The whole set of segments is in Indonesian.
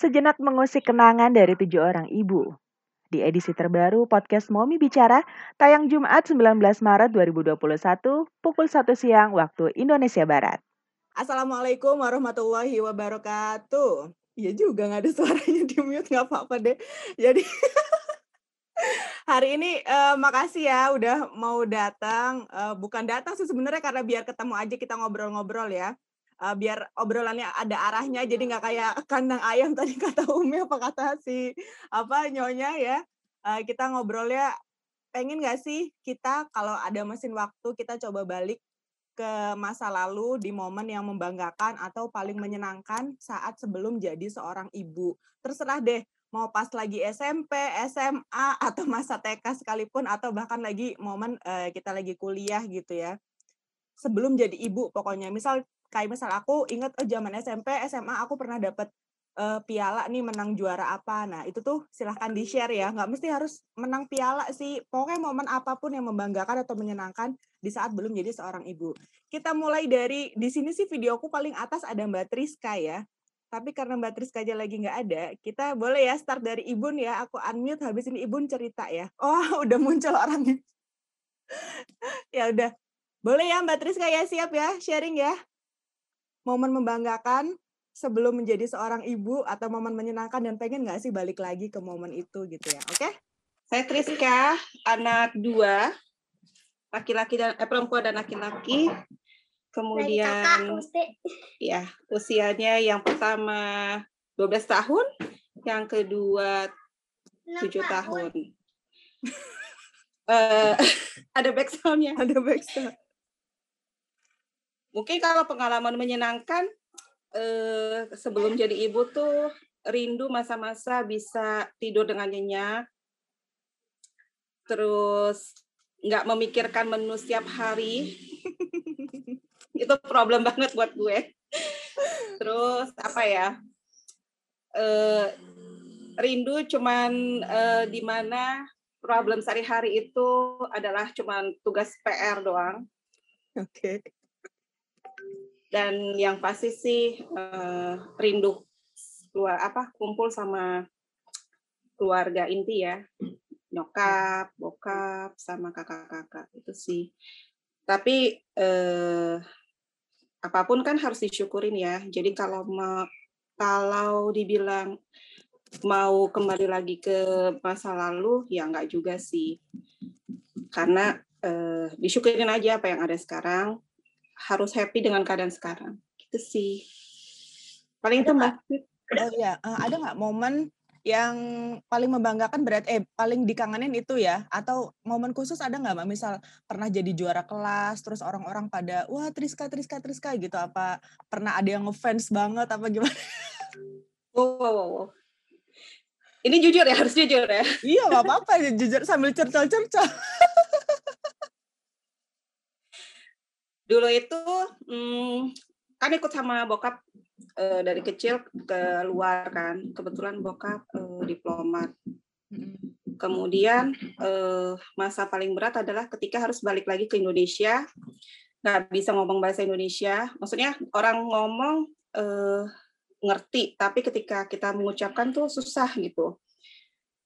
sejenak mengusik kenangan dari tujuh orang ibu. Di edisi terbaru podcast Momi Bicara, tayang Jumat 19 Maret 2021, pukul 1 siang waktu Indonesia Barat. Assalamualaikum warahmatullahi wabarakatuh. Iya juga nggak ada suaranya di mute nggak apa-apa deh. Jadi hari ini uh, makasih ya udah mau datang. Uh, bukan datang sih sebenarnya karena biar ketemu aja kita ngobrol-ngobrol ya. Uh, biar obrolannya ada arahnya jadi nggak kayak kandang ayam tadi kata Umi apa kata si apa nyonya ya. Uh, kita ngobrolnya pengen nggak sih kita kalau ada mesin waktu kita coba balik ke masa lalu di momen yang membanggakan atau paling menyenangkan saat sebelum jadi seorang ibu. Terserah deh, mau pas lagi SMP, SMA, atau masa TK sekalipun, atau bahkan lagi momen uh, kita lagi kuliah gitu ya. Sebelum jadi ibu pokoknya. Misal kayak misal aku inget oh zaman SMP, SMA aku pernah dapet uh, piala nih menang juara apa. Nah, itu tuh silahkan di-share ya. Nggak mesti harus menang piala sih. Pokoknya momen apa pun yang membanggakan atau menyenangkan di saat belum jadi seorang ibu. Kita mulai dari, di sini sih videoku paling atas ada Mbak Triska ya. Tapi karena Mbak Triska aja lagi nggak ada, kita boleh ya start dari Ibun ya. Aku unmute, habis ini Ibun cerita ya. Oh, udah muncul orangnya. ya udah. Boleh ya Mbak Triska ya, siap ya, sharing ya. Momen membanggakan sebelum menjadi seorang ibu atau momen menyenangkan dan pengen nggak sih balik lagi ke momen itu gitu ya oke? Okay? saya Triska anak dua laki-laki dan eh, perempuan dan laki-laki. Kemudian ya usianya yang pertama 12 tahun yang kedua tujuh tahun. uh, ada backsoundnya. Ada backsound mungkin kalau pengalaman menyenangkan eh, sebelum jadi ibu tuh rindu masa-masa bisa tidur dengan nyenyak, terus nggak memikirkan menu setiap hari. itu problem banget buat gue. Terus apa ya? Eh, rindu cuman eh, di mana problem sehari-hari itu adalah cuman tugas PR doang. Oke. Okay dan yang pasti sih uh, rindu keluar apa kumpul sama keluarga inti ya. Nyokap bokap sama kakak-kakak itu sih. Tapi eh, apa pun kan harus disyukurin ya. Jadi kalau ma kalau dibilang mau kembali lagi ke masa lalu ya nggak juga sih. Karena eh, disyukurin aja apa yang ada sekarang harus happy dengan keadaan sekarang. Gitu sih. Paling itu mbak oh, ya ada nggak momen yang paling membanggakan berat eh paling dikangenin itu ya? Atau momen khusus ada nggak mbak? Misal pernah jadi juara kelas terus orang-orang pada wah Triska Triska Triska gitu. Apa pernah ada yang ngefans banget? Apa gimana? Wow, wow, wow. ini jujur ya harus jujur ya. Iya nggak apa-apa. Jujur sambil cercol-cercol dulu itu hmm, kan ikut sama bokap uh, dari kecil ke luar kan. Kebetulan bokap uh, diplomat. Kemudian uh, masa paling berat adalah ketika harus balik lagi ke Indonesia. Nggak bisa ngomong bahasa Indonesia. Maksudnya orang ngomong uh, ngerti tapi ketika kita mengucapkan tuh susah gitu.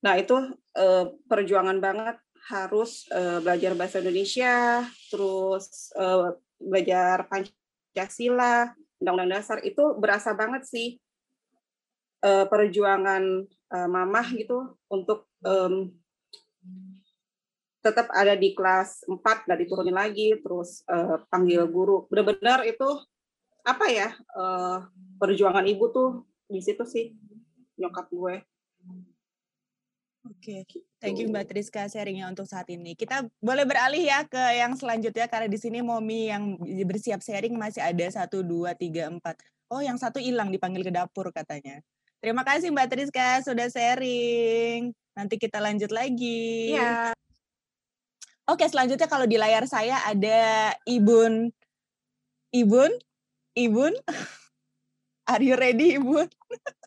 Nah itu uh, perjuangan banget harus uh, belajar bahasa Indonesia terus uh, belajar Pancasila, Undang-Undang Dasar itu berasa banget sih uh, perjuangan uh, mamah gitu untuk um, tetap ada di kelas 4 nggak diturunin lagi terus uh, panggil guru. Benar-benar itu apa ya uh, perjuangan ibu tuh di situ sih nyokap gue Oke, okay. thank you Mbak Triska sharingnya untuk saat ini. Kita boleh beralih ya ke yang selanjutnya karena di sini Momi yang bersiap sharing masih ada satu dua tiga empat. Oh, yang satu hilang dipanggil ke dapur katanya. Terima kasih Mbak Triska sudah sharing. Nanti kita lanjut lagi. Iya. Oke, selanjutnya kalau di layar saya ada Ibun. Ibun? Ibun? Are you ready, Ibun?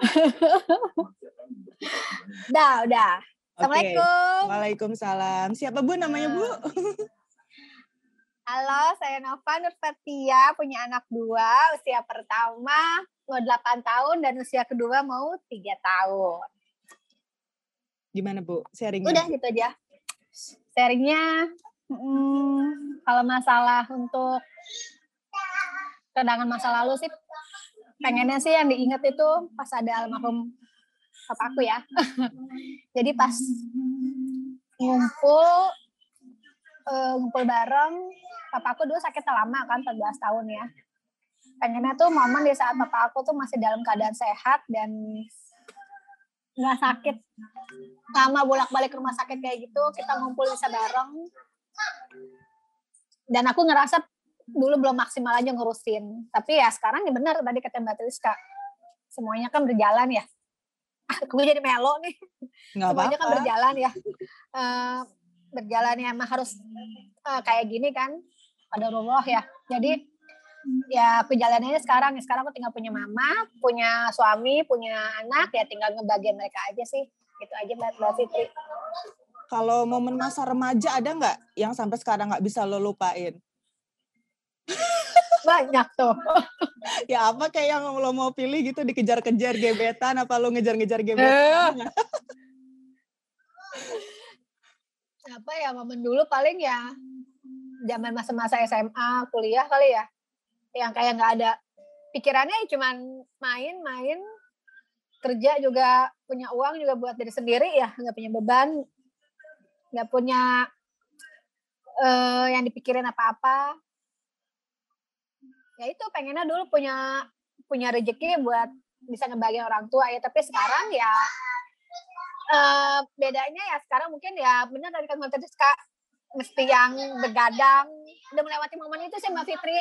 udah, udah. Assalamualaikum. Waalaikumsalam. Siapa Bu namanya Bu? Halo, saya Nova Nurfatia, punya anak dua, usia pertama mau 8 tahun dan usia kedua mau tiga tahun. Gimana Bu sharingnya? Udah gitu aja. Sharingnya hmm, kalau masalah untuk kenangan masa lalu sih pengennya sih yang diingat itu pas ada almarhum papaku ya. Jadi pas ngumpul uh, ngumpul bareng papaku dulu sakit lama kan 14 tahun ya. Pengennya tuh momen di saat papa aku tuh masih dalam keadaan sehat dan nggak sakit. Lama bolak-balik rumah sakit kayak gitu kita ngumpul bisa bareng. Dan aku ngerasa dulu belum maksimal aja ngurusin. Tapi ya sekarang ya benar tadi kata Mbak Triska. Semuanya kan berjalan ya. Aku jadi melo nih. Nggak semuanya kan apa-apa. berjalan ya. Uh, berjalan ya emang harus uh, kayak gini kan. Pada Allah ya. Jadi ya perjalanannya sekarang sekarang aku tinggal punya mama punya suami punya anak ya tinggal ngebagian mereka aja sih. Itu aja mbak Mbak Fitri. Kalau momen masa remaja ada nggak yang sampai sekarang nggak bisa lo lupain? Banyak tuh Ya apa kayak yang lo mau pilih gitu dikejar-kejar gebetan apa lo ngejar-ngejar Eh. gebetan? apa ya momen dulu paling ya zaman masa-masa SMA kuliah kali ya yang kayak nggak ada pikirannya ya cuman main-main kerja juga punya uang juga buat diri sendiri ya nggak punya beban nggak punya eh, yang dipikirin apa-apa ya itu pengennya dulu punya punya rezeki buat bisa ngebagian orang tua ya tapi sekarang ya eh, bedanya ya sekarang mungkin ya benar dari kata tadi Kak mesti yang begadang udah melewati momen itu sih Mbak Fitri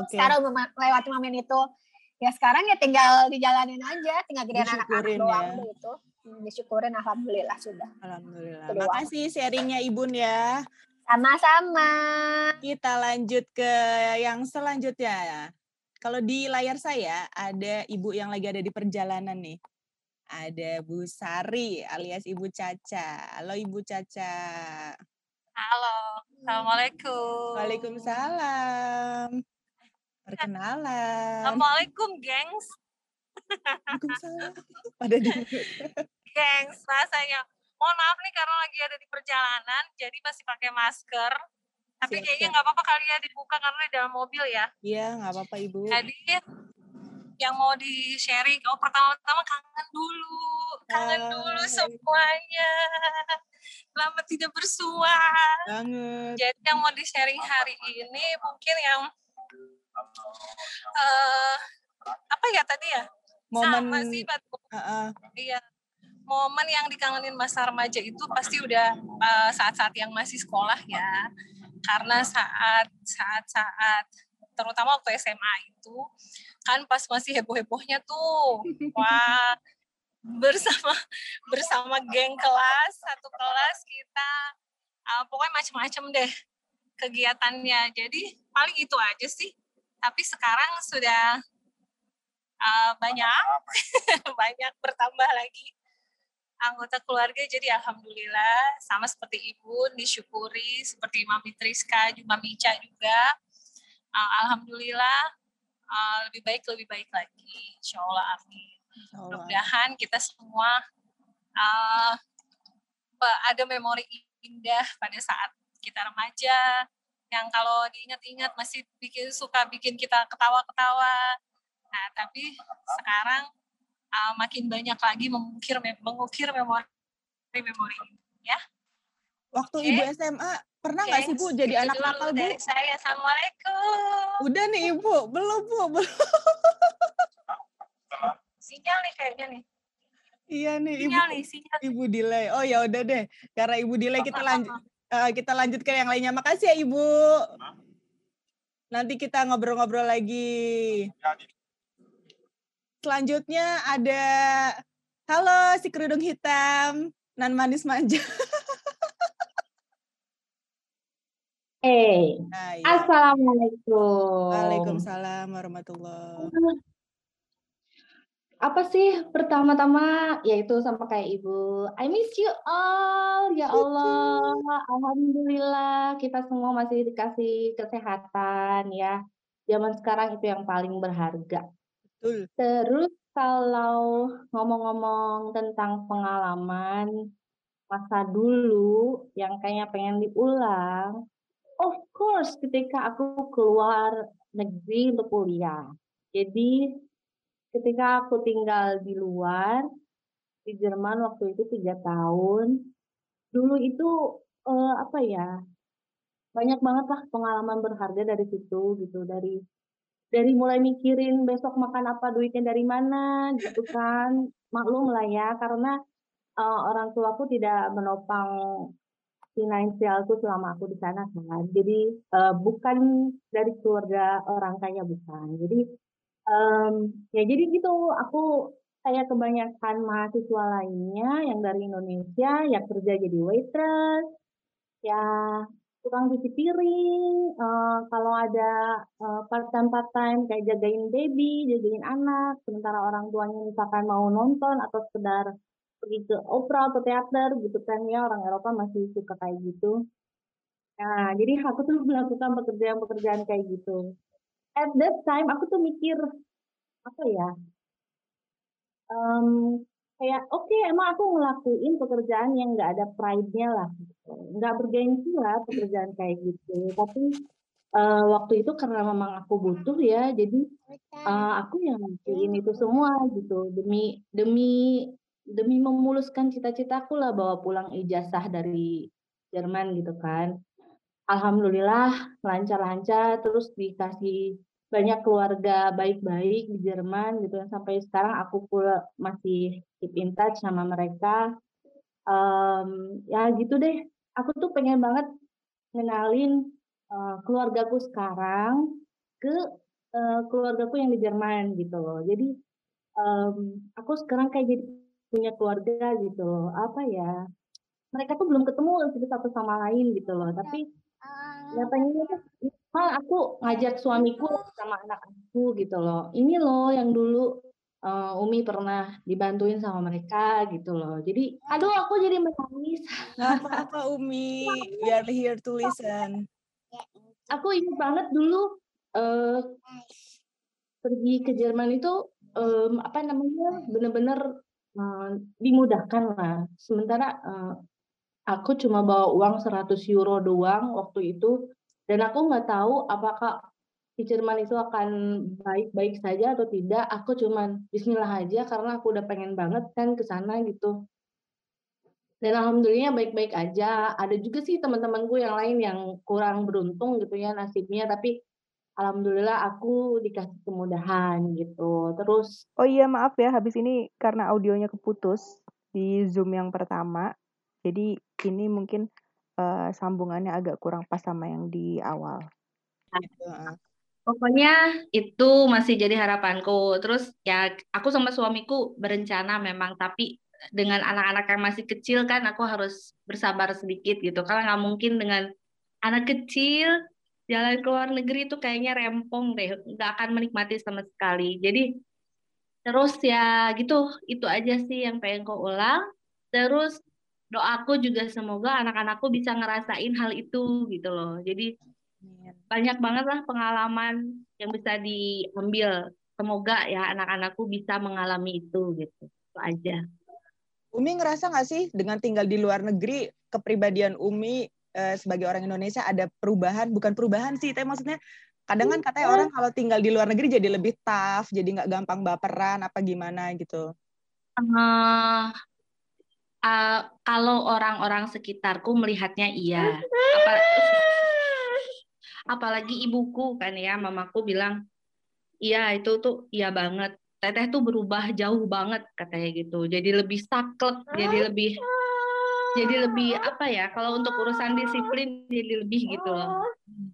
Oke. sekarang melewati momen itu ya sekarang ya tinggal dijalanin aja tinggal gedein anak-anak doang ya. gitu Hmm, disyukurin alhamdulillah sudah Alhamdulillah. Kedua. Makasih sharingnya Ibun ya. Sama-sama Kita lanjut ke yang selanjutnya. Kalau di layar saya ada ibu yang lagi ada di perjalanan nih. Ada Bu Sari alias Ibu Caca. Halo Ibu Caca. Halo, Assalamualaikum. Waalaikumsalam. Perkenalan. Assalamualaikum, gengs. Waalaikumsalam. Pada di Gengs, rasanya. Mohon maaf nih karena lagi ada di perjalanan, jadi masih pakai masker. Tapi Siap, kayaknya nggak apa-apa kali ya dibuka karena di dalam mobil ya. Iya, nggak apa-apa Ibu. Jadi yang mau di sharing, oh pertama-tama kangen dulu, kangen dulu Hai. semuanya. Lama tidak bersua. Banget. Jadi yang mau di sharing hari ini mungkin yang eh apa ya tadi ya? Momen Sama sih, Batu. Heeh. Iya. Momen yang dikangenin masa remaja itu pasti udah eh, saat-saat yang masih sekolah ya. Karena saat saat saat terutama waktu SMA itu kan pas masih heboh-hebohnya tuh. Wah, bersama bersama geng kelas, satu kelas kita eh, pokoknya macam-macam deh kegiatannya. Jadi paling itu aja sih. Tapi sekarang sudah eh, banyak banyak bertambah lagi anggota keluarga jadi alhamdulillah sama seperti ibu disyukuri. Seperti Mami Triska juga Mami Ica juga. Uh, alhamdulillah uh, lebih baik lebih baik lagi. Insya Allah amin. Mudah-mudahan kita semua uh, pe- ada memori indah pada saat kita remaja yang kalau diingat-ingat masih bikin suka bikin kita ketawa-ketawa. Nah tapi sekarang uh, makin banyak lagi mengukir mengukir memori memori ya Waktu Oke. Ibu SMA pernah nggak sih Bu jadi itu anak nakal Bu? dari saya assalamualaikum Udah nih Ibu, belum Bu, belum. sinyal nih kayaknya nih Iya nih Ibu. sinyal nih sinyal Ibu delay. Oh ya udah deh. Karena Ibu delay kita lanjut eh, kita lanjut ke yang lainnya. Makasih ya Ibu. Nanti kita ngobrol-ngobrol lagi. Selanjutnya ada Halo si kerudung hitam, nan manis manja. Eh, Nah, iya. Assalamualaikum. Waalaikumsalam warahmatullahi Apa sih pertama-tama yaitu sama kayak Ibu. I miss you all. Ya Allah. Alhamdulillah kita semua masih dikasih kesehatan ya. Zaman sekarang itu yang paling berharga. Betul. Terus kalau ngomong-ngomong tentang pengalaman masa dulu yang kayaknya pengen diulang, of course ketika aku keluar negeri untuk kuliah. Jadi ketika aku tinggal di luar di Jerman waktu itu tiga tahun, dulu itu uh, apa ya banyak banget lah pengalaman berharga dari situ gitu dari dari mulai mikirin besok makan apa duitnya dari mana gitu kan. Maklum lah ya karena uh, orang tuaku tidak menopang finansialku selama aku di sana kan. Jadi uh, bukan dari keluarga orang kaya bukan. Jadi um, ya jadi gitu aku kayak kebanyakan mahasiswa lainnya yang dari Indonesia yang kerja jadi waitress ya tukang cuci piring, uh, kalau ada uh, part-time part-time kayak jagain baby, jagain anak, sementara orang tuanya misalkan mau nonton atau sekedar pergi ke opera atau teater gitu kan ya orang Eropa masih suka kayak gitu. Nah, jadi aku tuh melakukan pekerjaan-pekerjaan kayak gitu. At that time aku tuh mikir apa ya? Um, kayak oke okay, emang aku ngelakuin pekerjaan yang nggak ada pride-nya lah. Gitu. nggak bergengsi lah pekerjaan kayak gitu. Tapi uh, waktu itu karena memang aku butuh ya jadi uh, aku yang ngelakuin itu semua gitu. Demi demi demi memuluskan cita-citaku lah bawa pulang ijazah dari Jerman gitu kan. Alhamdulillah lancar-lancar terus dikasih banyak keluarga baik-baik di Jerman gitu. Ya sampai sekarang aku pula masih keep in touch sama mereka. Um, ya gitu deh. Aku tuh pengen banget ngenalin uh, keluargaku sekarang ke uh, keluargaku yang di Jerman gitu loh. Jadi um, aku sekarang kayak jadi punya keluarga gitu loh. Apa ya mereka tuh belum ketemu satu sama lain gitu loh. Tapi ya pengennya tuh malah aku ngajak suamiku sama anak-anakku gitu loh. Ini loh yang dulu uh, Umi pernah dibantuin sama mereka gitu loh. Jadi, aduh aku jadi menangis. Gak apa-apa Umi, we are here to listen. Aku ingat banget dulu uh, pergi ke Jerman itu um, apa namanya benar-benar uh, dimudahkan lah. Sementara uh, aku cuma bawa uang 100 euro doang waktu itu dan aku nggak tahu apakah Jerman itu akan baik-baik saja atau tidak. Aku cuman Bismillah aja karena aku udah pengen banget kan ke sana gitu. Dan alhamdulillah baik-baik aja. Ada juga sih teman-temanku yang lain yang kurang beruntung gitu ya nasibnya, tapi alhamdulillah aku dikasih kemudahan gitu. Terus Oh iya maaf ya habis ini karena audionya keputus di Zoom yang pertama. Jadi ini mungkin uh, sambungannya agak kurang pas sama yang di awal. Pokoknya itu masih jadi harapanku. Terus ya aku sama suamiku berencana memang, tapi dengan anak-anak yang masih kecil kan aku harus bersabar sedikit gitu. Karena nggak mungkin dengan anak kecil jalan ke luar negeri itu kayaknya rempong deh, nggak akan menikmati sama sekali. Jadi terus ya gitu, itu aja sih yang pengen kau ulang. Terus doaku juga semoga anak-anakku bisa ngerasain hal itu gitu loh. Jadi banyak banget lah pengalaman yang bisa diambil. Semoga ya anak-anakku bisa mengalami itu gitu. Itu aja. Umi ngerasa nggak sih dengan tinggal di luar negeri kepribadian Umi eh, sebagai orang Indonesia ada perubahan? Bukan perubahan sih, tapi maksudnya kadang kan katanya orang kalau tinggal di luar negeri jadi lebih tough, jadi nggak gampang baperan apa gimana gitu. Uh, uh, kalau orang-orang sekitarku melihatnya iya. Apa, apalagi ibuku kan ya, mamaku bilang, iya itu tuh iya banget. Teteh tuh berubah jauh banget katanya gitu. Jadi lebih saklek, jadi lebih jadi lebih apa ya? Kalau untuk urusan disiplin jadi lebih gitu loh.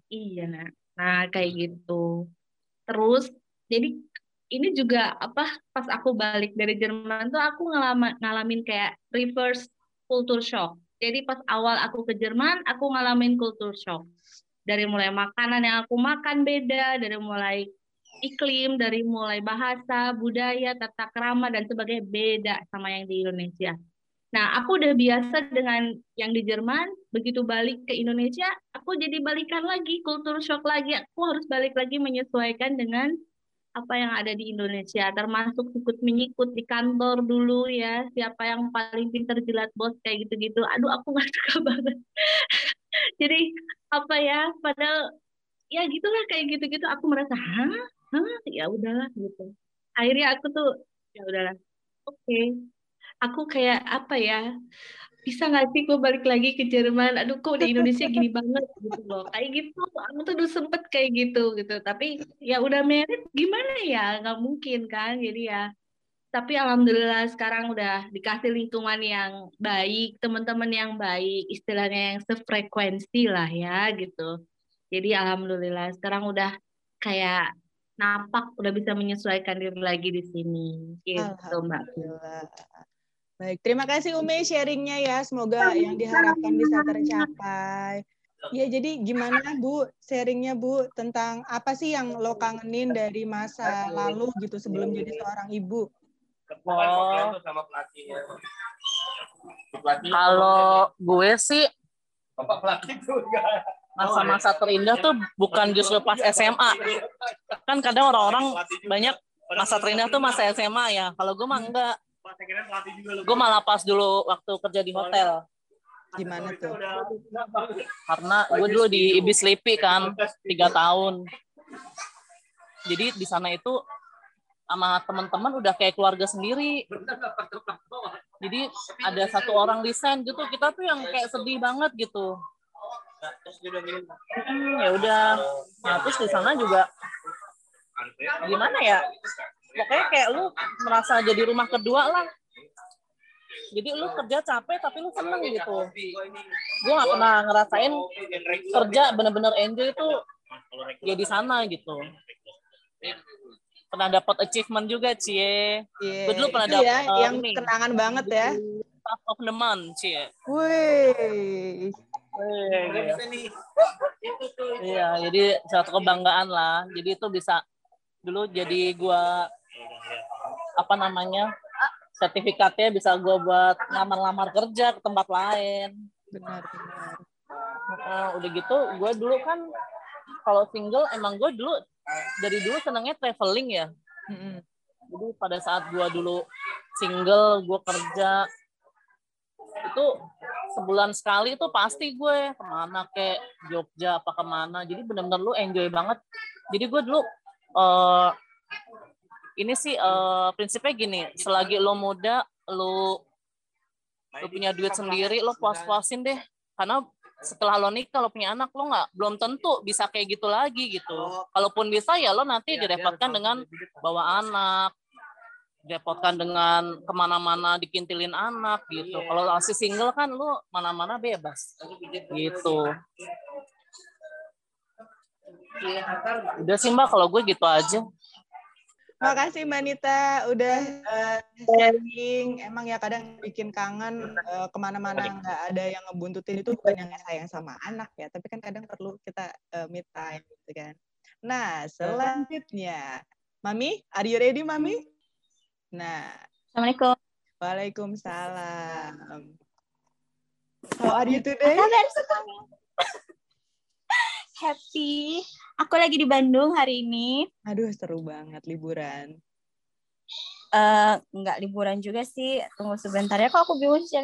Iya, nah, nah kayak gitu. Terus jadi ini juga apa pas aku balik dari Jerman tuh aku ngalamin ngalamin kayak reverse culture shock. Jadi pas awal aku ke Jerman, aku ngalamin culture shock. Dari mulai makanan yang aku makan beda, dari mulai iklim, dari mulai bahasa, budaya, tata krama dan sebagainya beda sama yang di Indonesia. Nah, aku udah biasa dengan yang di Jerman, begitu balik ke Indonesia, aku jadi balikan lagi, culture shock lagi. Aku harus balik lagi menyesuaikan dengan apa yang ada di Indonesia, termasuk ikut menyikut di kantor dulu ya, siapa yang paling pintar jilat bos kayak gitu-gitu. Aduh, aku nggak suka banget. Jadi apa ya, padahal ya gitulah kayak gitu-gitu. Aku merasa, hah, hah, ya udahlah gitu. Akhirnya aku tuh ya udahlah, oke. Okay. Aku kayak apa ya, bisa nggak sih gue balik lagi ke Jerman? Aduh kok di Indonesia gini banget gitu loh. Kayak gitu aku tuh udah sempet kayak gitu gitu. Tapi ya udah merit gimana ya? Nggak mungkin kan? Jadi ya tapi alhamdulillah sekarang udah dikasih lingkungan yang baik teman-teman yang baik istilahnya yang sefrekuensi lah ya gitu. Jadi alhamdulillah sekarang udah kayak napak udah bisa menyesuaikan diri lagi di sini. Gitu mbak Baik, terima kasih Umi sharingnya ya. Semoga yang diharapkan bisa tercapai. Ya, jadi gimana Bu sharingnya Bu tentang apa sih yang lo kangenin dari masa lalu gitu sebelum jadi seorang ibu? Oh. Kalau gue sih masa-masa terindah tuh bukan justru pas SMA. Kan kadang orang-orang banyak masa terindah tuh masa SMA ya. Kalau gue mah enggak Gue malah pas dulu waktu kerja di hotel. Gimana tuh? Karena gue dulu di Ibis Sleepy kan, tiga tahun. Jadi di sana itu sama teman-teman udah kayak keluarga sendiri. Jadi ada satu orang desain gitu, kita tuh yang kayak sedih banget gitu. Hmm, ya udah. Nah, terus di sana juga gimana ya? Pokoknya kayak lu merasa jadi rumah kedua lah jadi lu kerja capek tapi lu seneng gitu gue gak pernah ngerasain kerja bener-bener enjoy itu ya di sana gitu pernah dapat achievement juga cie yeah. gue dulu pernah dapat ya, uh, yang ini, kenangan banget ya Staff of the month cie Wih. Iya, jadi suatu kebanggaan lah. Jadi itu bisa dulu jadi gua apa namanya sertifikatnya bisa gue buat ngamar-lamar kerja ke tempat lain. Benar benar. Nah, udah gitu gue dulu kan kalau single emang gue dulu dari dulu senangnya traveling ya. Mm-hmm. Jadi pada saat gue dulu single gue kerja itu sebulan sekali itu pasti gue ke mana ke Jogja apa ke mana jadi benar-benar lu enjoy banget jadi gue dulu uh, ini sih uh, prinsipnya gini, selagi lo muda, lo lo punya duit sendiri, lo puas-puasin deh. Karena setelah lo nikah, lo punya anak, lo nggak belum tentu bisa kayak gitu lagi gitu. Kalaupun bisa ya lo nanti direpotkan dengan bawa anak, direpotkan dengan ke mana-mana dikintilin anak gitu. Kalau masih single kan lo mana-mana bebas gitu. Udah sih mbak, kalau gue gitu aja. Makasih Mbak Nita udah uh, sharing. Emang ya kadang bikin kangen uh, ke mana-mana nggak ada yang ngebuntutin itu bukan yang sayang sama anak ya, tapi kan kadang perlu kita uh, meet time gitu kan. Nah selanjutnya, Mami, are you ready Mami? Nah. Assalamualaikum. Waalaikumsalam. How are you today? Happy. Aku lagi di Bandung hari ini. Aduh, seru banget liburan. Uh, nggak liburan juga sih. Tunggu sebentar ya. Kok aku bingung sih?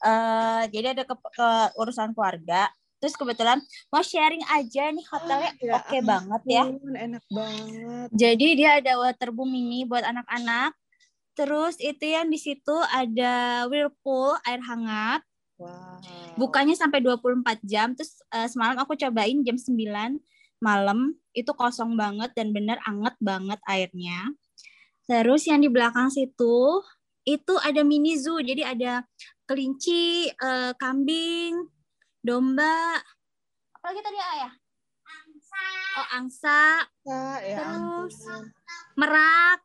Uh, jadi ada ke, ke urusan keluarga. Terus kebetulan mau sharing aja nih hotelnya oh, ya oke okay banget ya. Enak banget. Jadi dia ada waterboom ini buat anak-anak. Terus itu yang di situ ada whirlpool air hangat. Wow. Bukanya sampai 24 jam. Terus uh, semalam aku cobain jam 9 malam itu kosong banget dan benar anget banget airnya. Terus yang di belakang situ itu ada mini zoo, jadi ada kelinci, uh, kambing, domba, apalagi tadi ayah? Angsa. Oh angsa. Ya, terus merak,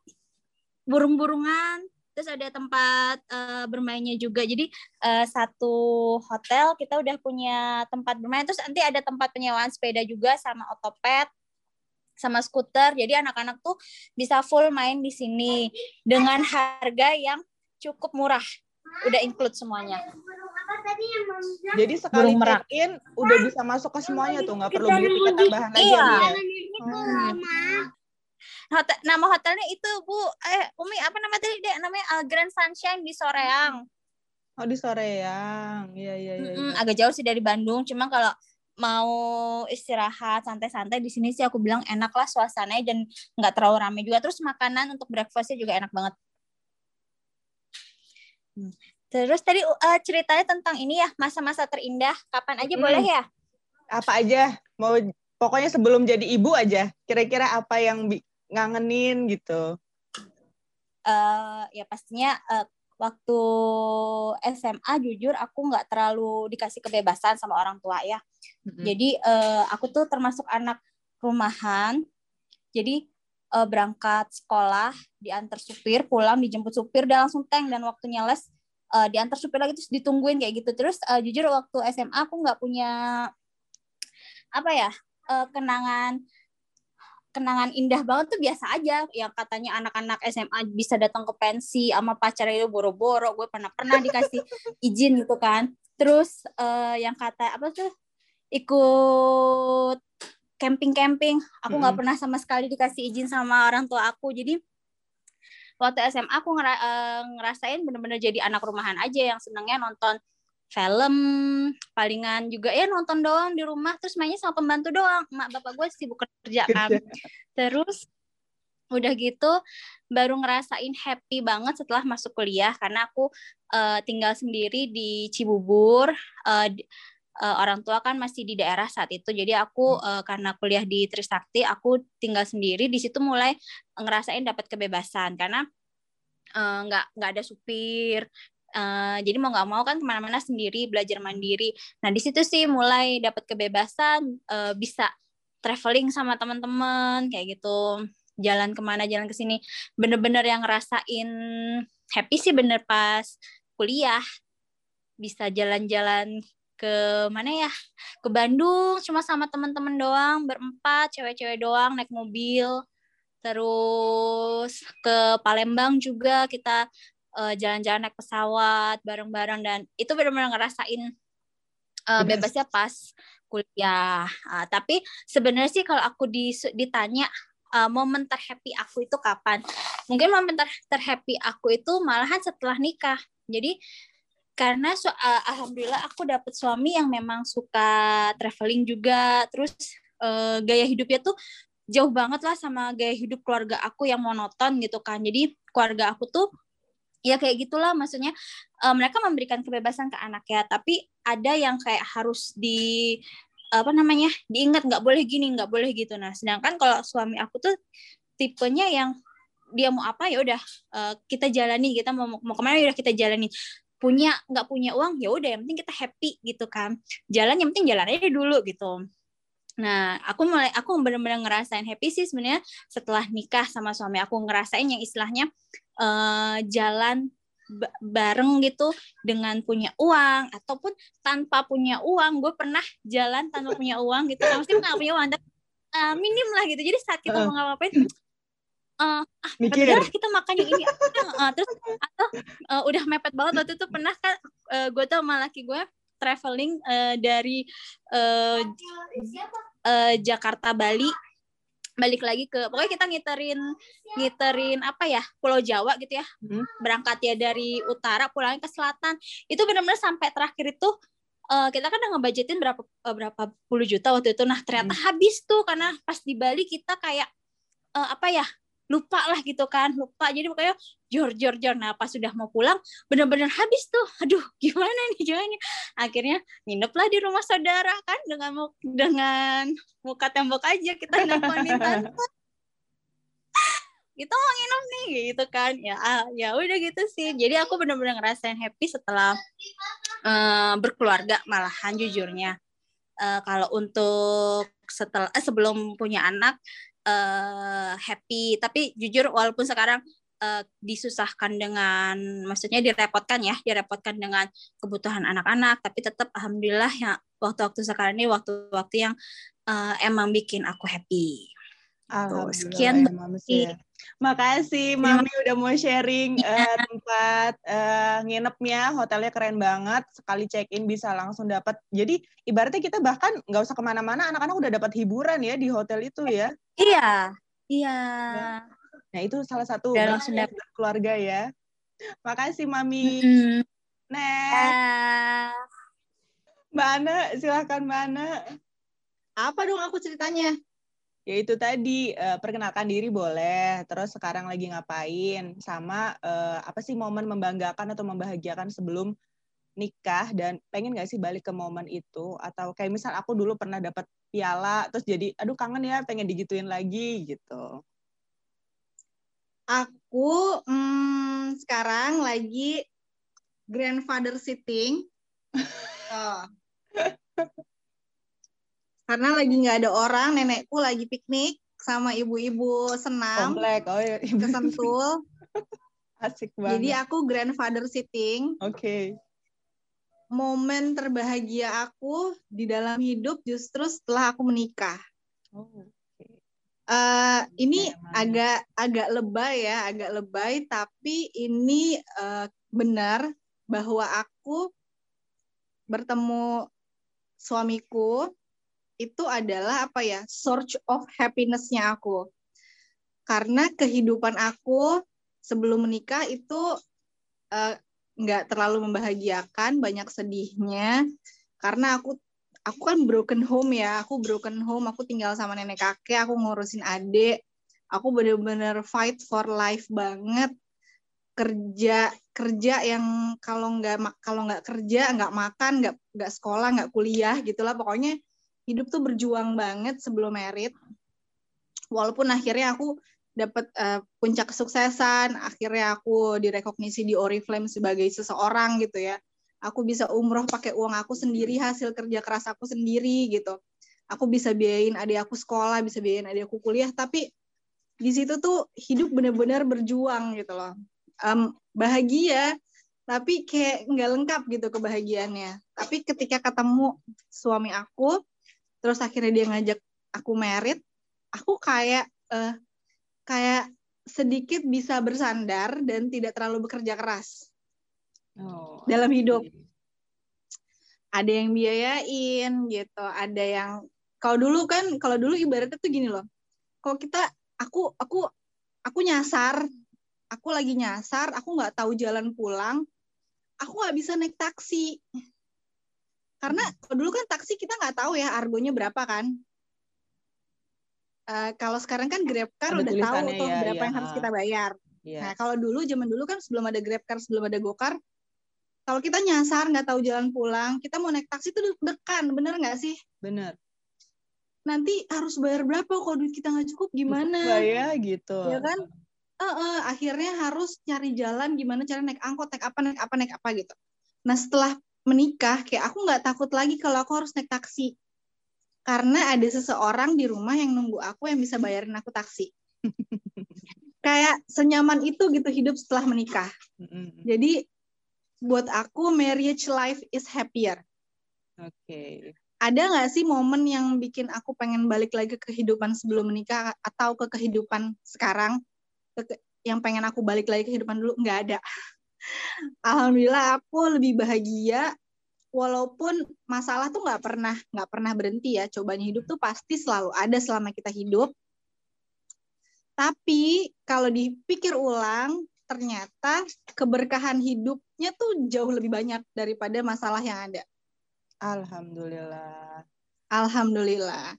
burung-burungan terus ada tempat uh, bermainnya juga. Jadi uh, satu hotel kita udah punya tempat bermain. Terus nanti ada tempat penyewaan sepeda juga sama otopet sama skuter. Jadi anak-anak tuh bisa full main di sini dengan harga yang cukup murah. Udah include semuanya. Jadi sekali check-in udah bisa masuk ke semuanya tuh. Nggak perlu beli tiket tambahan lagi. Iya. ya. Hmm. Hotel, nama hotelnya itu Bu, eh Umi apa nama tadi dek? Namanya uh, Grand Sunshine di Soreang. Oh di Soreang, iya iya iya. Mm-mm, agak jauh sih dari Bandung, cuma kalau mau istirahat santai-santai di sini sih aku bilang enak lah suasananya dan nggak terlalu ramai juga. Terus makanan untuk breakfastnya juga enak banget. Hmm. Terus tadi uh, ceritanya tentang ini ya masa-masa terindah. Kapan aja Hmm. boleh ya? Apa aja? Mau pokoknya sebelum jadi ibu aja. Kira-kira apa yang bi- ngangenin gitu? eh ya pastinya eh, waktu SMA jujur aku nggak terlalu dikasih kebebasan sama orang tua ya. Jadi eh, aku tuh termasuk anak rumahan. Jadi berangkat sekolah, diantar supir, pulang dijemput supir, udah langsung tank dan waktunya les eh, diantar supir lagi terus ditungguin kayak gitu. Terus eh, jujur waktu SMA aku nggak punya apa ya eh, kenangan kenangan indah banget tuh biasa aja. Yang katanya anak-anak SMA bisa datang ke pensi sama pacarnya itu boro-boro. Gue pernah pernah dikasih izin gitu kan. Terus eh, yang kata apa tuh ikut camping-camping. Aku nggak Mm-mm. pernah sama sekali dikasih izin sama orang tua aku. Jadi waktu SMA aku ngera- eh, ngerasain bener-bener jadi anak rumahan aja yang senengnya nonton film palingan juga ya nonton doang di rumah terus mainnya sama pembantu doang. Emak bapak gue sibuk kerja kan. Terus udah gitu baru ngerasain happy banget setelah masuk kuliah karena aku eh, tinggal sendiri di Cibubur. Di- eh, orang tua kan masih di daerah saat itu jadi aku eh, karena kuliah di Trisakti aku tinggal sendiri. Di situ mulai ngerasain dapat kebebasan karena nggak nggak ada supir Eh, jadi mau nggak mau kan ke mana-mana sendiri belajar mandiri. Nah di situ sih mulai dapat kebebasan eh, bisa traveling sama teman-teman kayak gitu. Jalan ke mana jalan ke sini. Bener-bener yang ngerasain happy sih bener pas kuliah. Bisa jalan-jalan ke mana ya? Ke Bandung cuma sama teman-teman doang berempat cewek-cewek doang naik mobil. Terus ke Palembang juga kita eh, jalan-jalan naik pesawat bareng-bareng dan itu benar-benar ngerasain Bebas. bebasnya pas kuliah. Ah, tapi sebenarnya sih kalau aku dis- ditanya eh, momen terhappy aku itu kapan? Mungkin momen ter terhappy aku itu malahan setelah nikah. Jadi karena su- eh, alhamdulillah aku dapet suami yang memang suka traveling juga, terus eh, gaya hidupnya tuh jauh banget lah sama gaya hidup keluarga aku yang monoton gitu kan. Jadi keluarga aku tuh ya kayak gitulah maksudnya eh, mereka memberikan kebebasan ke anak ya tapi ada yang kayak harus di apa namanya diingat nggak boleh gini nggak boleh gitu. Nah sedangkan kalau suami aku tuh tipenya yang dia mau apa ya udah eh, kita jalani kita mau mau ke mana ya udah kita jalani punya nggak punya uang ya udah yang penting kita happy gitu kan. Jalan yang penting jalan aja dulu gitu Nah, aku mulai aku benar-benar ngerasain happy sih sebenarnya setelah nikah sama suami aku ngerasain yang istilahnya eh, jalan ba- bareng gitu dengan punya uang ataupun tanpa punya uang. Gue pernah jalan tanpa punya uang gitu. Nah, mesti nggak punya uang, tapi eh, minim lah gitu. Jadi saat kita Heeh. mau ngapain eh ah Mikir. udah kita makan yang ini. Eh, terus atau eh, udah mepet banget waktu itu pernah kan gue tuh sama laki gue traveling eh, dari eh, eh, Jakarta Bali. Balik lagi ke pokoknya kita ngiterin ngiterin apa ya Pulau Jawa gitu ya. Hmm. berangkat ya dari utara pulangnya ke selatan. Itu benar-benar sampai terakhir itu eh, kita kan udah ngebudgetin berapa berapa puluh juta waktu itu. Nah ternyata habis tuh karena pas di Bali kita kayak eh, apa ya lupa lah gitu kan lupa. Jadi makanya jor jor jor. Nah pas sudah mau pulang bener-bener habis tuh. Aduh gimana nih nih akhirnya nginep lah di rumah saudara kan dengan dengan muka tembok aja kita nelponin tante kita mau nginep nih gitu kan. Ya ya udah gitu sih. Jadi aku bener-bener ngerasain happy setelah eh, berkeluarga malahan jujurnya. Eh, kalau untuk setelah eh, sebelum punya anak eh, happy. Tapi jujur walaupun sekarang eh, disusahkan dengan maksudnya direpotkan ya direpotkan dengan kebutuhan anak-anak tapi tetap alhamdulillah ya waktu-waktu sekarang ini waktu-waktu yang eh, emang bikin aku happy Alhamdulillah, sekian, ya, Mams, ya. Makasih Mami udah mau sharing eh, tempat eh, nginepnya, hotelnya keren banget. Sekali check in bisa langsung dapat. Jadi ibaratnya kita bahkan nggak usah ke mana-mana, anak-anak udah dapat hiburan ya di hotel itu ya. iya Iya. Nah, itu salah satu Udah langsung keluarga ya. Makasih Mami. Mm-mm. Next, Ah. Mbak Ana, silakan Mbak Ana. Apa dong aku ceritanya? Ya itu tadi eh, perkenalkan diri boleh, terus sekarang lagi ngapain, sama eh, apa sih momen membanggakan atau membahagiakan sebelum nikah dan pengen nggak sih balik ke momen itu atau kayak misal aku dulu pernah dapat piala terus jadi aduh kangen ya pengen digituin lagi gitu. Aku hmm, sekarang lagi grandfather sitting. Oh. Karena lagi nggak ada orang, nenekku lagi piknik sama ibu-ibu senam Komplek, oh iya. ke Sentul. Asik banget. Jadi aku grandfather sitting. Oke. Momen terbahagia aku di dalam hidup justru setelah aku menikah. Oh. Eh, ini Emang. agak agak lebay ya, agak lebay, tapi ini eh, benar bahwa aku bertemu suamiku itu adalah apa ya, source of happiness-nya aku. Karena kehidupan aku sebelum menikah itu eh, nggak terlalu membahagiakan, banyak sedihnya. Karena aku aku kan broken home ya, aku broken home, aku tinggal sama nenek kakek, aku ngurusin adik, aku bener-bener fight for life banget, kerja kerja yang kalau nggak kalau nggak kerja nggak makan nggak nggak sekolah nggak kuliah gitulah pokoknya hidup tuh berjuang banget sebelum merit. Walaupun akhirnya aku dapat eh, puncak kesuksesan akhirnya aku direkognisi di Oriflame sebagai seseorang gitu ya. Aku bisa umroh pakai uang aku sendiri hasil kerja keras aku sendiri gitu. Aku bisa biayain adik aku sekolah bisa biayain adik aku kuliah tapi di situ tuh hidup benar-benar berjuang gitu loh. Em, bahagia tapi kayak nggak lengkap gitu kebahagiaannya. Tapi ketika ketemu suami aku terus akhirnya dia ngajak aku merit aku kayak eh, kayak sedikit bisa bersandar dan tidak terlalu bekerja keras. Oh, dalam hidup. ada yang biayain gitu ada yang kalau dulu kan kalau dulu ibaratnya tuh gini loh. Kalau kita aku aku aku nyasar aku lagi nyasar aku nggak tahu jalan pulang aku nggak bisa naik taksi karena kalau dulu kan taksi kita nggak tahu ya argonya berapa kan Eh, kalau sekarang kan GrabCar Ada udah tahu tulisannya tuh ya, berapa iya, yang harus ha. kita bayar Iya. Nah, kalau dulu zaman dulu kan sebelum ada GrabCar, sebelum ada GoCar, kalau kita nyasar nggak tahu jalan pulang, kita mau naik taksi itu deg-degan, bener nggak sih? bener. Nanti harus bayar berapa kalau duit kita nggak cukup gimana? Ya gitu. Ya kan? Eh, eh, akhirnya harus cari jalan gimana cara naik angkot, naik apa, naik apa, naik apa gitu. Nah setelah menikah, kayak aku nggak takut lagi kalau aku harus naik taksi. Karena ada seseorang di rumah yang nunggu aku yang bisa bayarin aku taksi. kayak senyaman itu gitu hidup setelah menikah. Jadi buat aku marriage life is happier. Oke. Ada nggak sih momen yang bikin aku pengen balik lagi ke kehidupan sebelum menikah atau ke kehidupan sekarang? Ke- ke- yang pengen aku balik lagi ke kehidupan dulu? Nggak ada. Alhamdulillah aku lebih bahagia walaupun masalah tuh nggak pernah nggak pernah berhenti ya. Cobaan hidup tuh pasti selalu ada selama kita hidup. Tapi kalau dipikir ulang, ternyata keberkahan hidupnya tuh jauh lebih banyak daripada masalah yang ada. Alhamdulillah. Alhamdulillah.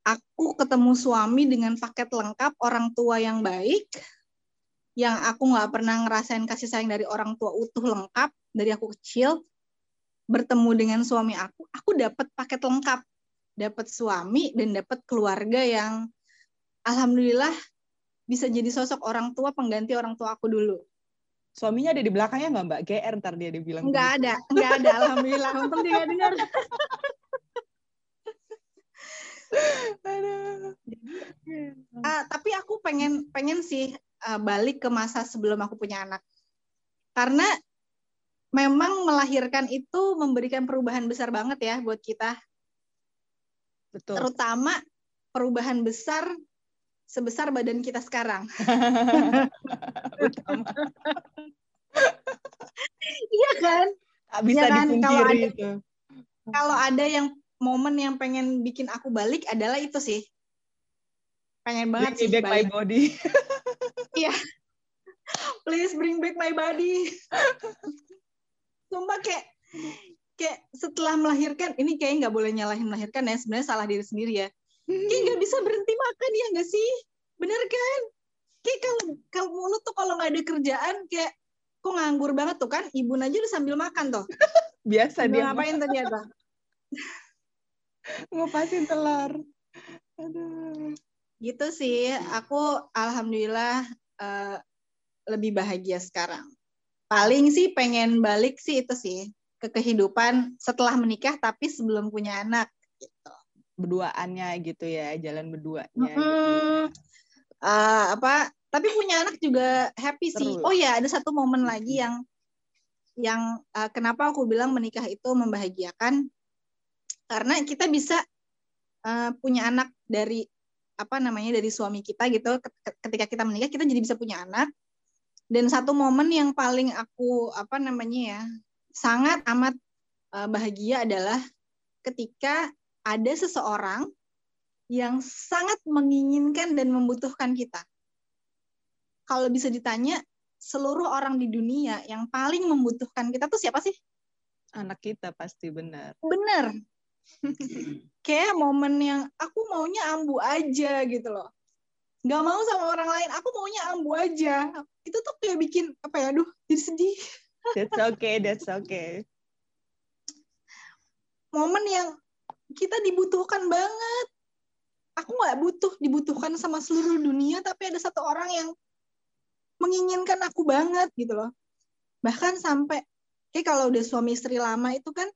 Aku ketemu suami dengan paket lengkap orang tua yang baik, yang aku nggak pernah ngerasain kasih sayang dari orang tua utuh lengkap dari aku kecil. Bertemu dengan suami aku, aku dapat paket lengkap, dapat suami dan dapat keluarga yang alhamdulillah bisa jadi sosok orang tua pengganti orang tua aku dulu. Suaminya ada di belakangnya nggak Mbak? GR ntar dia dibilang. Enggak begitu. ada, enggak ada alhamdulillah. Untung dia nggak dengar. Aduh. Ah, tapi aku pengen pengen sih ah, balik ke masa sebelum aku punya anak. Karena memang melahirkan itu memberikan perubahan besar banget ya buat kita, Betul. terutama perubahan besar sebesar badan kita sekarang. Iya kan? Tak bisa Ya kan, kalau ada- itu. Kalau ada yang momen yang pengen bikin aku balik adalah itu sih. Pengen banget sih back my body. Iya. Please bring back my body. Sumpah kayak kayak setelah melahirkan ini kayak nggak boleh nyalahin melahirkan ya sebenarnya salah diri sendiri ya. Kayak nggak bisa berhenti makan ya nggak sih? Bener kan? Kayak kalau kalau mulut tuh kalau nggak ada kerjaan kayak kok nganggur banget tuh kan? Ibu aja udah sambil makan tuh biasa dia ngapain tadi apa ngupasin telur. Aduh gitu sih. Aku alhamdulillah uh, lebih bahagia sekarang. Paling sih pengen balik sih itu sih ke kehidupan setelah menikah tapi sebelum punya anak gitu. Berduaannya gitu ya jalan berduanya mm -hmm. gitu. uh, apa tapi punya anak juga happy sih. Oh ya ada satu momen lagi yang yang uh, kenapa aku bilang menikah itu membahagiakan? Karena kita bisa uh, punya anak dari apa namanya dari suami kita gitu ketika kita menikah kita jadi bisa punya anak dan satu momen yang paling aku apa namanya ya sangat amat uh, bahagia adalah ketika ada seseorang yang sangat menginginkan dan membutuhkan kita kalau bisa ditanya seluruh orang di dunia yang paling membutuhkan kita tuh siapa sih? Anak kita pasti benar. Benar. Kayak momen yang aku maunya ambu aja gitu loh. Gak mau sama orang lain, aku maunya ambu aja. Itu tuh kayak bikin apa ya, aduh jadi sedih. That's okay, that's okay. Momen yang kita dibutuhkan banget. Aku nggak butuh dibutuhkan sama seluruh dunia, tapi ada satu orang yang menginginkan aku banget gitu loh bahkan sampai kayak kalau udah suami istri lama itu kan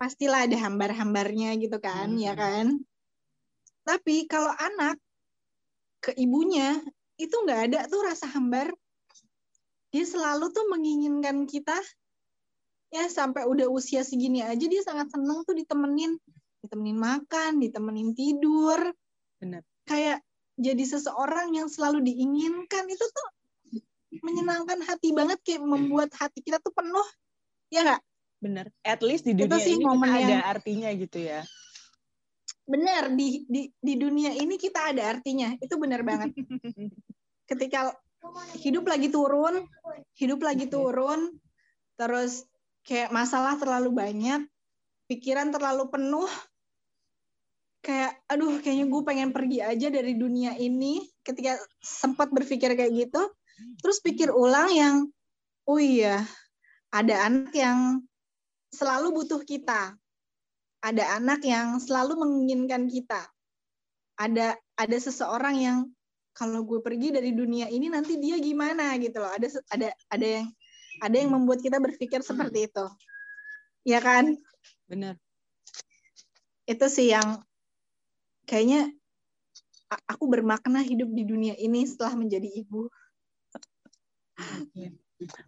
pastilah ada hambar-hambarnya gitu kan hmm. ya kan? Tapi kalau anak ke ibunya itu nggak ada tuh rasa hambar. Dia selalu tuh menginginkan kita ya sampai udah usia segini aja dia sangat seneng tuh ditemenin. Ditemenin makan ditemenin tidur. Benar. Kayak jadi seseorang yang selalu diinginkan. Itu tuh menyenangkan hati banget kayak membuat hati kita tuh penuh ya nggak bener. At least di dunia sih ini momen kita ada artinya gitu ya. Bener di di di dunia ini kita ada artinya. Itu bener banget. Ketika hidup lagi turun hidup lagi turun terus kayak masalah terlalu banyak pikiran terlalu penuh kayak aduh kayaknya gue pengen pergi aja dari dunia ini. Ketika sempat berpikir kayak gitu terus pikir ulang yang oh iya ada anak yang selalu butuh kita. Ada anak yang selalu menginginkan kita. Ada ada seseorang yang kalau gue pergi dari dunia ini nanti dia gimana gitu loh. Ada ada ada yang ada yang membuat kita berpikir seperti itu. Ya kan? Benar. Itu sih yang kayaknya aku bermakna hidup di dunia ini setelah menjadi ibu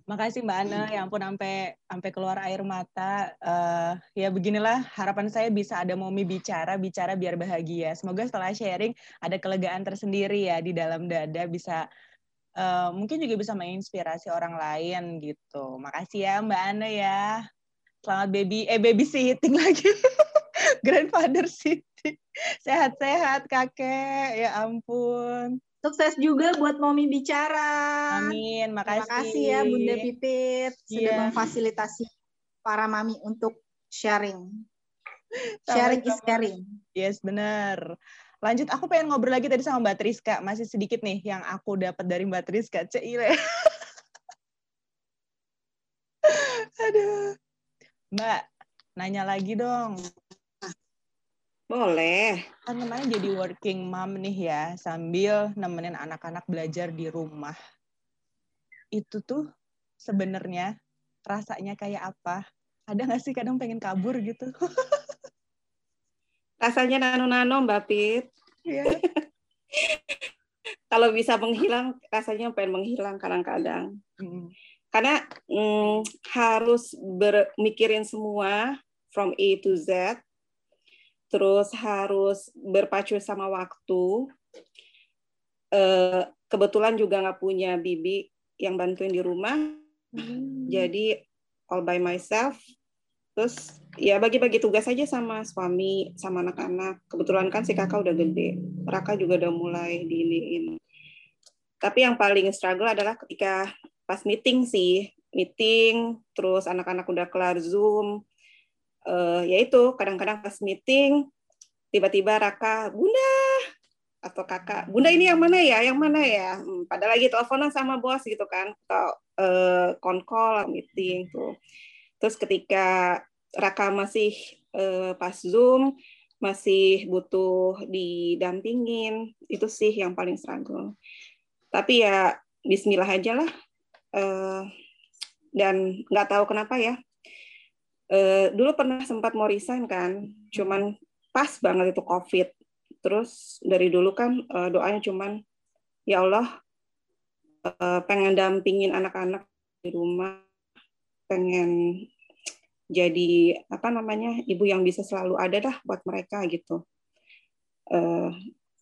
Makasih Mbak Ana, ya ampun sampai sampai keluar air mata. Uh, ya beginilah harapan saya bisa ada momi bicara, bicara biar bahagia. Semoga setelah sharing ada kelegaan tersendiri ya di dalam dada bisa uh, mungkin juga bisa menginspirasi orang lain gitu. Makasih ya Mbak Ana ya. Selamat baby eh baby sitting lagi. Grandfather sitting. Sehat-sehat kakek. Ya ampun. Sukses juga buat Momi Bicara. Amin, makasih. Terima kasih ya Bunda Pipit sudah yeah. memfasilitasi para mami untuk sharing. Sharing is caring. Yes, benar. Lanjut, aku pengen ngobrol lagi tadi sama Mbak Triska. Masih sedikit nih yang aku dapat dari Mbak Triska. Cile. Aduh. Mbak, nanya lagi dong. Boleh. Kan namanya jadi working mom nih ya, sambil nemenin anak-anak belajar di rumah. Itu tuh sebenarnya rasanya kayak apa? Ada nggak sih kadang pengen kabur gitu? Rasanya nano-nano Mbak Pit. Iya. Kalau bisa menghilang, rasanya pengen menghilang kadang-kadang. Hmm. Karena mm, harus bermikirin semua from A to Z terus harus berpacu sama waktu. Eh, kebetulan juga nggak punya bibi yang bantuin di rumah, hmm. jadi all by myself. terus ya bagi-bagi tugas aja sama suami sama anak-anak kebetulan kan si kakak udah gede Raka juga udah mulai diiniin tapi yang paling struggle adalah ketika pas meeting sih meeting terus anak-anak udah kelar zoom uh, ya itu kadang-kadang pas meeting tiba-tiba Raka bunda! Atau kakak bunda ini yang mana ya? Yang mana ya? Hmm, padahal lagi teleponan sama bos gitu kan atau uh, meeting tuh. Terus ketika Raka masih uh, pas Zoom masih butuh didampingin itu sih yang paling struggle. Tapi ya Bismillah aja lah uh, dan nggak tahu kenapa ya uh, dulu pernah sempat mau resign kan cuman pas banget itu COVID. Terus dari dulu kan uh, doanya cuman ya Allah uh, pengen dampingin anak-anak di rumah pengen jadi apa namanya ibu yang bisa selalu ada dah buat mereka gitu. Uh,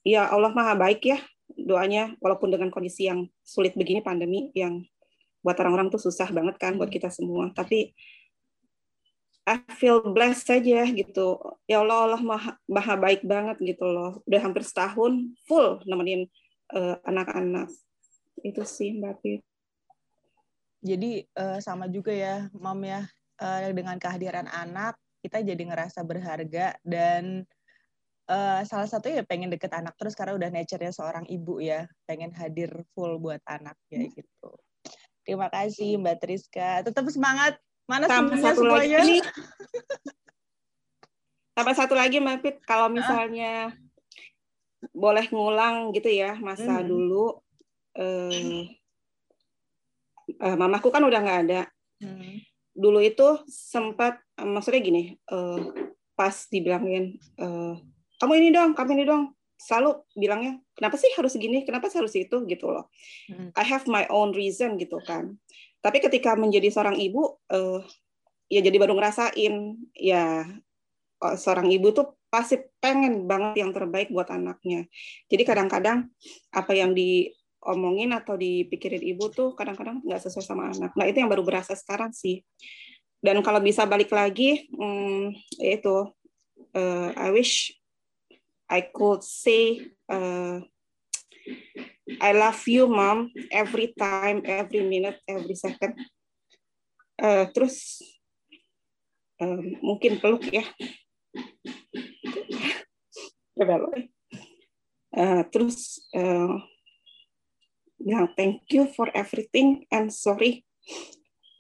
ya Allah maha baik ya doanya walaupun dengan kondisi yang sulit begini pandemi yang buat orang-orang tuh susah banget kan buat kita semua. Tapi I feel blessed saja gitu. Ya Allah Allah maha, maha baik banget gitu loh. Udah hampir setahun full nemenin uh, anak-anak. Itu sih Mbak Pit. Jadi uh, sama juga ya, Mom ya. Uh, dengan kehadiran anak kita jadi ngerasa berharga dan uh, salah satu ya pengen deket anak terus karena udah nature-nya seorang ibu ya. Pengen hadir full buat anak ya hmm. gitu. Terima kasih Mbak Triska. Tetap semangat mana tambah satu semuanya? lagi. Tambah satu lagi Mbak Fit. Kalau misalnya boleh ngulang gitu ya masa hmm. dulu eh, uh, mamaku kan udah nggak ada. Hmm. Dulu itu sempat maksudnya gini uh, pas dibilangin uh, kamu ini dong kamu ini dong selalu bilangnya kenapa sih harus gini? Kenapa sih harus itu? gitu loh. Hmm. I have my own reason gitu kan tapi ketika menjadi seorang ibu uh, ya jadi baru ngerasain ya seorang ibu tuh pasti pengen banget yang terbaik buat anaknya jadi kadang-kadang apa yang di omongin atau dipikirin ibu tuh kadang-kadang nggak sesuai sama anak. Nah itu yang baru berasa sekarang sih. Dan kalau bisa balik lagi, hmm, itu uh, I wish I could say uh, I love you, mom, every time, every minute, every second. Uh, terus uh, mungkin peluk ya. Uh, terus uh, bilang thank you for everything and sorry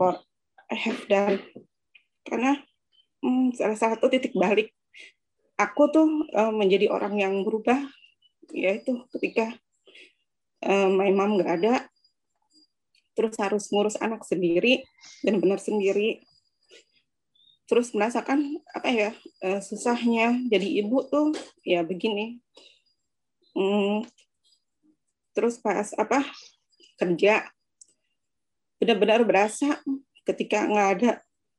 for I have done karena hmm, salah satu titik balik aku tuh uh, menjadi orang yang berubah yaitu ketika uh, my mom nggak ada terus harus ngurus anak sendiri dan benar sendiri. Terus merasakan apa ya uh, susahnya jadi ibu tuh ya begini. Hmm, terus pas apa kerja benar-benar berasa ketika nggak ada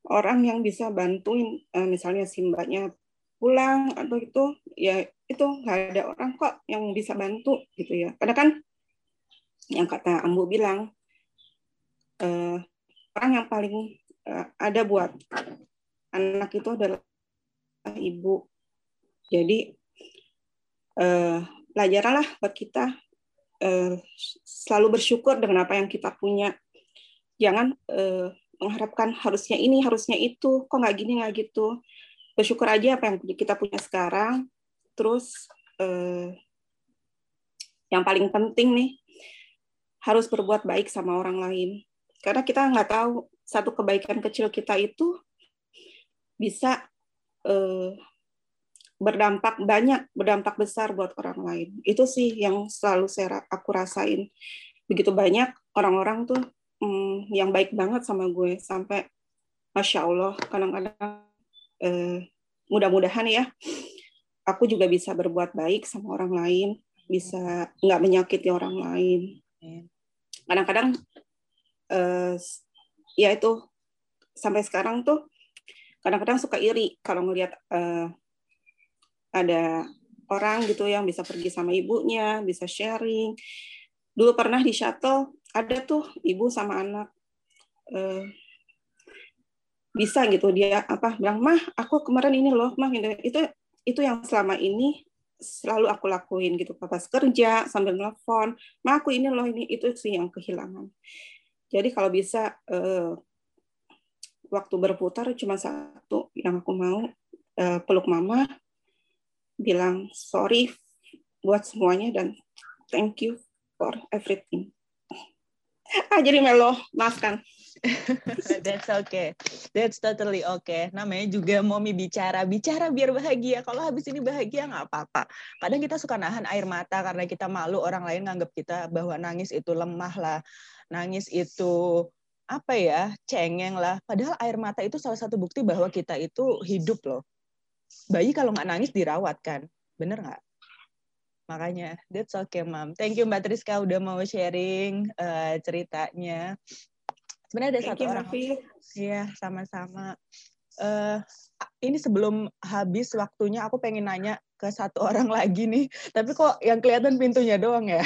orang yang bisa bantuin uh, misalnya si mbaknya pulang atau itu ya itu nggak ada orang kok yang bisa bantu gitu ya. Karena kan yang kata Ambu bilang uh, orang yang paling uh, ada buat anak itu adalah ibu jadi uh, pelajaranlah buat kita eh, selalu bersyukur dengan apa yang kita punya. Jangan eh, mengharapkan harusnya ini, harusnya itu, kok nggak gini, nggak gitu. Bersyukur aja apa yang kita punya sekarang. Terus eh, yang paling penting nih, harus berbuat baik sama orang lain. Karena kita nggak tahu satu kebaikan kecil kita itu bisa eh, berdampak banyak, berdampak besar buat orang lain. Itu sih yang selalu saya aku rasain. Begitu banyak orang-orang tuh hmm, yang baik banget sama gue sampai masya Allah kadang-kadang eh, mudah-mudahan ya aku juga bisa berbuat baik sama orang lain, bisa nggak menyakiti orang lain. Kadang-kadang eh, ya itu sampai sekarang tuh kadang-kadang suka iri kalau ngelihat eh, ada orang gitu yang bisa pergi sama ibunya, bisa sharing. Dulu pernah di shuttle ada tuh ibu sama anak. Uh, bisa gitu dia apa bilang mah aku kemarin ini loh mah gitu itu itu yang selama ini selalu aku lakuin gitu pas kerja sambil nelfon mah aku ini loh ini itu sih yang kehilangan. Jadi kalau bisa eh, waktu berputar cuma satu yang aku mau eh, peluk mama bilang sorry buat semuanya dan thank you for everything. Ah jadi melo maafkan That's okay. That's totally okay. Namanya juga momi bicara. Bicara biar bahagia. Kalau habis ini bahagia nggak apa-apa. Kadang kita suka nahan air mata karena kita malu orang lain nganggap kita bahwa nangis itu lemah lah. Nangis itu apa ya, cengeng lah. Padahal air mata itu salah satu bukti bahwa kita itu hidup loh. Bayi kalau nggak nangis dirawat kan. Bener nggak? Makanya, that's okay, Mam. Thank you, Mbak Triska, udah mau sharing uh, ceritanya. Sebenarnya ada Thank satu you, orang. Iya, sama-sama. Uh, ini sebelum habis waktunya, aku pengen nanya ke satu orang lagi nih. Tapi kok yang kelihatan pintunya doang ya?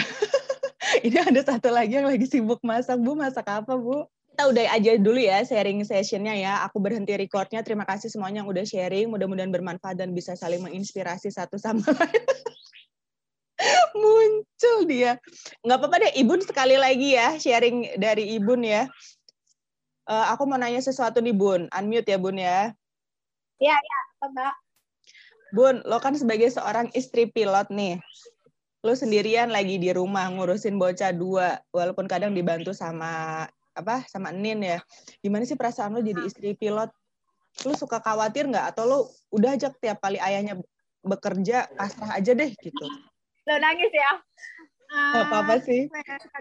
ini ada satu lagi yang lagi sibuk masak. Bu, masak apa, Bu? kita udah aja dulu ya sharing sessionnya ya. Aku berhenti recordnya. Terima kasih semuanya yang udah sharing. Mudah-mudahan bermanfaat dan bisa saling menginspirasi satu sama lain. muncul dia. Nggak apa-apa deh, Ibun sekali lagi ya, sharing dari Ibun ya. Uh, aku mau nanya sesuatu nih Bun, unmute ya Bun ya. Iya, iya, Mbak. Bun, lo kan sebagai seorang istri pilot nih, lo sendirian lagi di rumah ngurusin bocah dua, walaupun kadang dibantu sama apa sama Nin ya. Gimana sih perasaan lo jadi istri pilot? Lo suka khawatir nggak? Atau lo udah aja tiap kali ayahnya bekerja pasrah aja deh gitu? lo nangis ya uh, apa apa sih suka,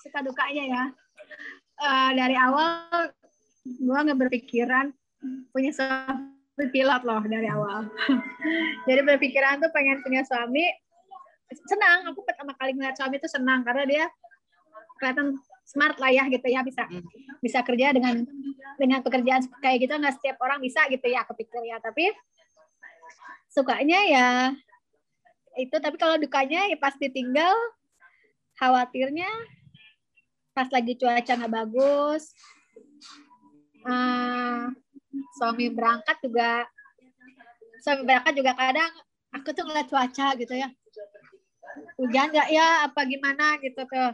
suka dukanya ya uh, dari awal gue nggak berpikiran punya suami pilot loh dari awal. Jadi berpikiran tuh pengen punya suami senang. Aku pertama kali ngeliat suami itu senang karena dia kelihatan smart lah ya gitu ya bisa hmm. bisa kerja dengan dengan pekerjaan kayak gitu. Nggak setiap orang bisa gitu ya aku pikir ya. Tapi sukanya ya itu. Tapi kalau dukanya ya pasti tinggal khawatirnya pas lagi cuaca nggak bagus uh, suami berangkat juga suami berangkat juga kadang aku tuh ngeliat cuaca gitu ya. Hujan nggak? Ya apa gimana gitu tuh.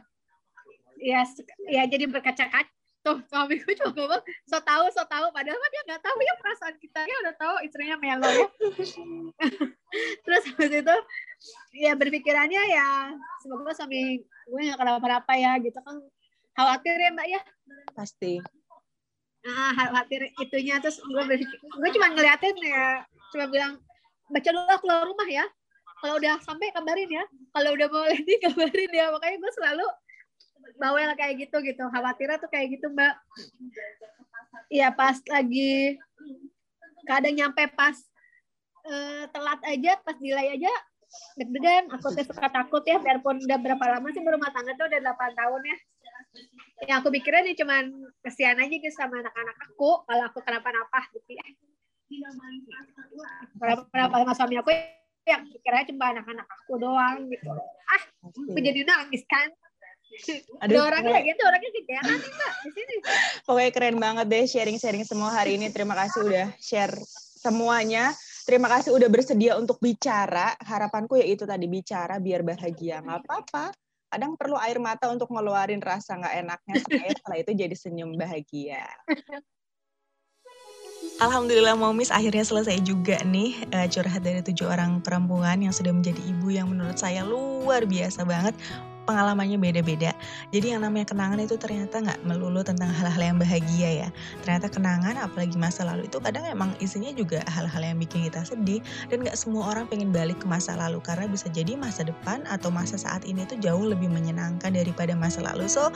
Ya ya jadi berkaca-kaca. Tuh suamiku cuma ngomong so tahu so tahu padahal kan dia nggak tahu ya perasaan kita. Dia udah tahu istrinya melo. Ya terus habis itu ya berpikirannya ya semoga suami gue nggak kenapa-napa ya gitu kan khawatir ya mbak ya? Pasti. Nah, khawatir itunya terus gue gue cuma ngeliatin ya cuma bilang baca dulu keluar rumah ya. Kalau udah sampai kabarin ya. Kalau udah mau landing kabarin ya. Makanya gue selalu bawel kayak gitu gitu. Khawatirnya tuh kayak gitu mbak. Iya pas lagi kadang nyampe pas uh, telat aja pas delay aja deg-degan. Aku tuh suka takut ya biarpun udah berapa lama sih berumah tangga tuh udah 8 tahun ya yang aku pikirnya nih cuman kesian aja gitu sama anak-anak aku kalau aku kenapa-napa gitu ya kenapa-napa sama suami aku yang pikirnya cuma anak-anak aku doang gitu ah aku jadi nangis kan Aduh, orangnya gitu, orangnya kayak nih mbak di sini. Pokoknya keren banget deh sharing-sharing semua hari ini. Terima kasih udah share semuanya. Terima kasih udah bersedia untuk bicara. Harapanku ya itu tadi bicara biar bahagia. Nggak apa-apa. Kadang perlu air mata untuk ngeluarin rasa nggak enaknya. Supaya setelah itu jadi senyum bahagia. Alhamdulillah Momis akhirnya selesai juga nih uh, curhat dari tujuh orang perempuan yang sudah menjadi ibu yang menurut saya luar biasa banget pengalamannya beda-beda. Jadi yang namanya kenangan itu ternyata nggak melulu tentang hal-hal yang bahagia ya. Ternyata kenangan apalagi masa lalu itu kadang emang isinya juga hal-hal yang bikin kita sedih dan nggak semua orang pengen balik ke masa lalu karena bisa jadi masa depan atau masa saat ini tuh jauh lebih menyenangkan daripada masa lalu. So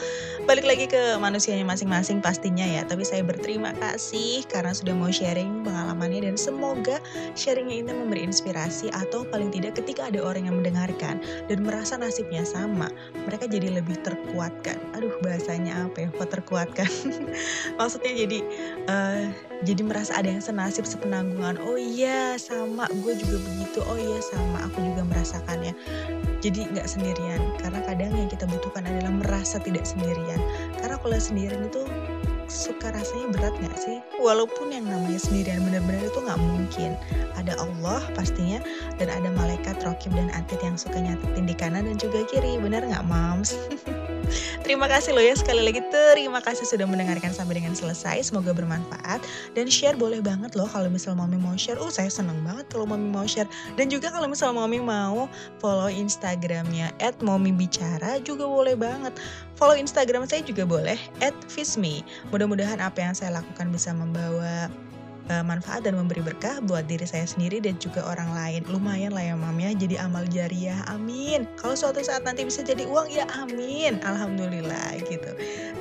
balik lagi ke manusianya masing-masing pastinya ya. Tapi saya berterima kasih karena sudah mau sharing pengalamannya dan semoga sharingnya ini memberi inspirasi atau paling tidak ketika ada orang yang mendengarkan dan merasa nasibnya sama mereka jadi lebih terkuatkan. Aduh bahasanya apa ya? Kok terkuatkan? Maksudnya jadi uh, jadi merasa ada yang senasib sepenanggungan. Oh iya sama. Gue juga begitu. Oh iya sama. Aku juga merasakannya jadi nggak sendirian. Karena kadang yang kita butuhkan adalah merasa tidak sendirian. Karena kalau sendirian itu suka rasanya berat nggak sih? Walaupun yang namanya sendirian benar-benar itu nggak mungkin. Ada Allah pastinya dan ada malaikat Rokib dan Atid yang suka nyatetin di kanan dan juga kiri. Benar nggak, Mams? Terima kasih loh ya sekali lagi terima kasih sudah mendengarkan sampai dengan selesai. Semoga bermanfaat dan share boleh banget loh kalau misal mami mau share. Uh saya seneng banget kalau mami mau share dan juga kalau misal mami mau follow Instagramnya @momibicara juga boleh banget. Follow Instagram saya juga boleh @fisme. Mudah-mudahan apa yang saya lakukan bisa membawa uh, manfaat dan memberi berkah buat diri saya sendiri dan juga orang lain. Lumayan lah ya mam ya, jadi amal jariah, amin. Kalau suatu saat nanti bisa jadi uang, ya amin. Alhamdulillah gitu.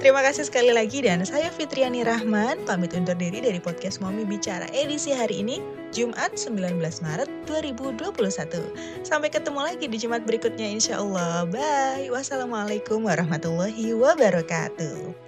Terima kasih sekali lagi dan saya Fitriani Rahman, pamit undur diri dari podcast Mami Bicara edisi hari ini, Jumat 19 Maret 2021. Sampai ketemu lagi di Jumat berikutnya insya Allah. Bye. Wassalamualaikum warahmatullahi wabarakatuh.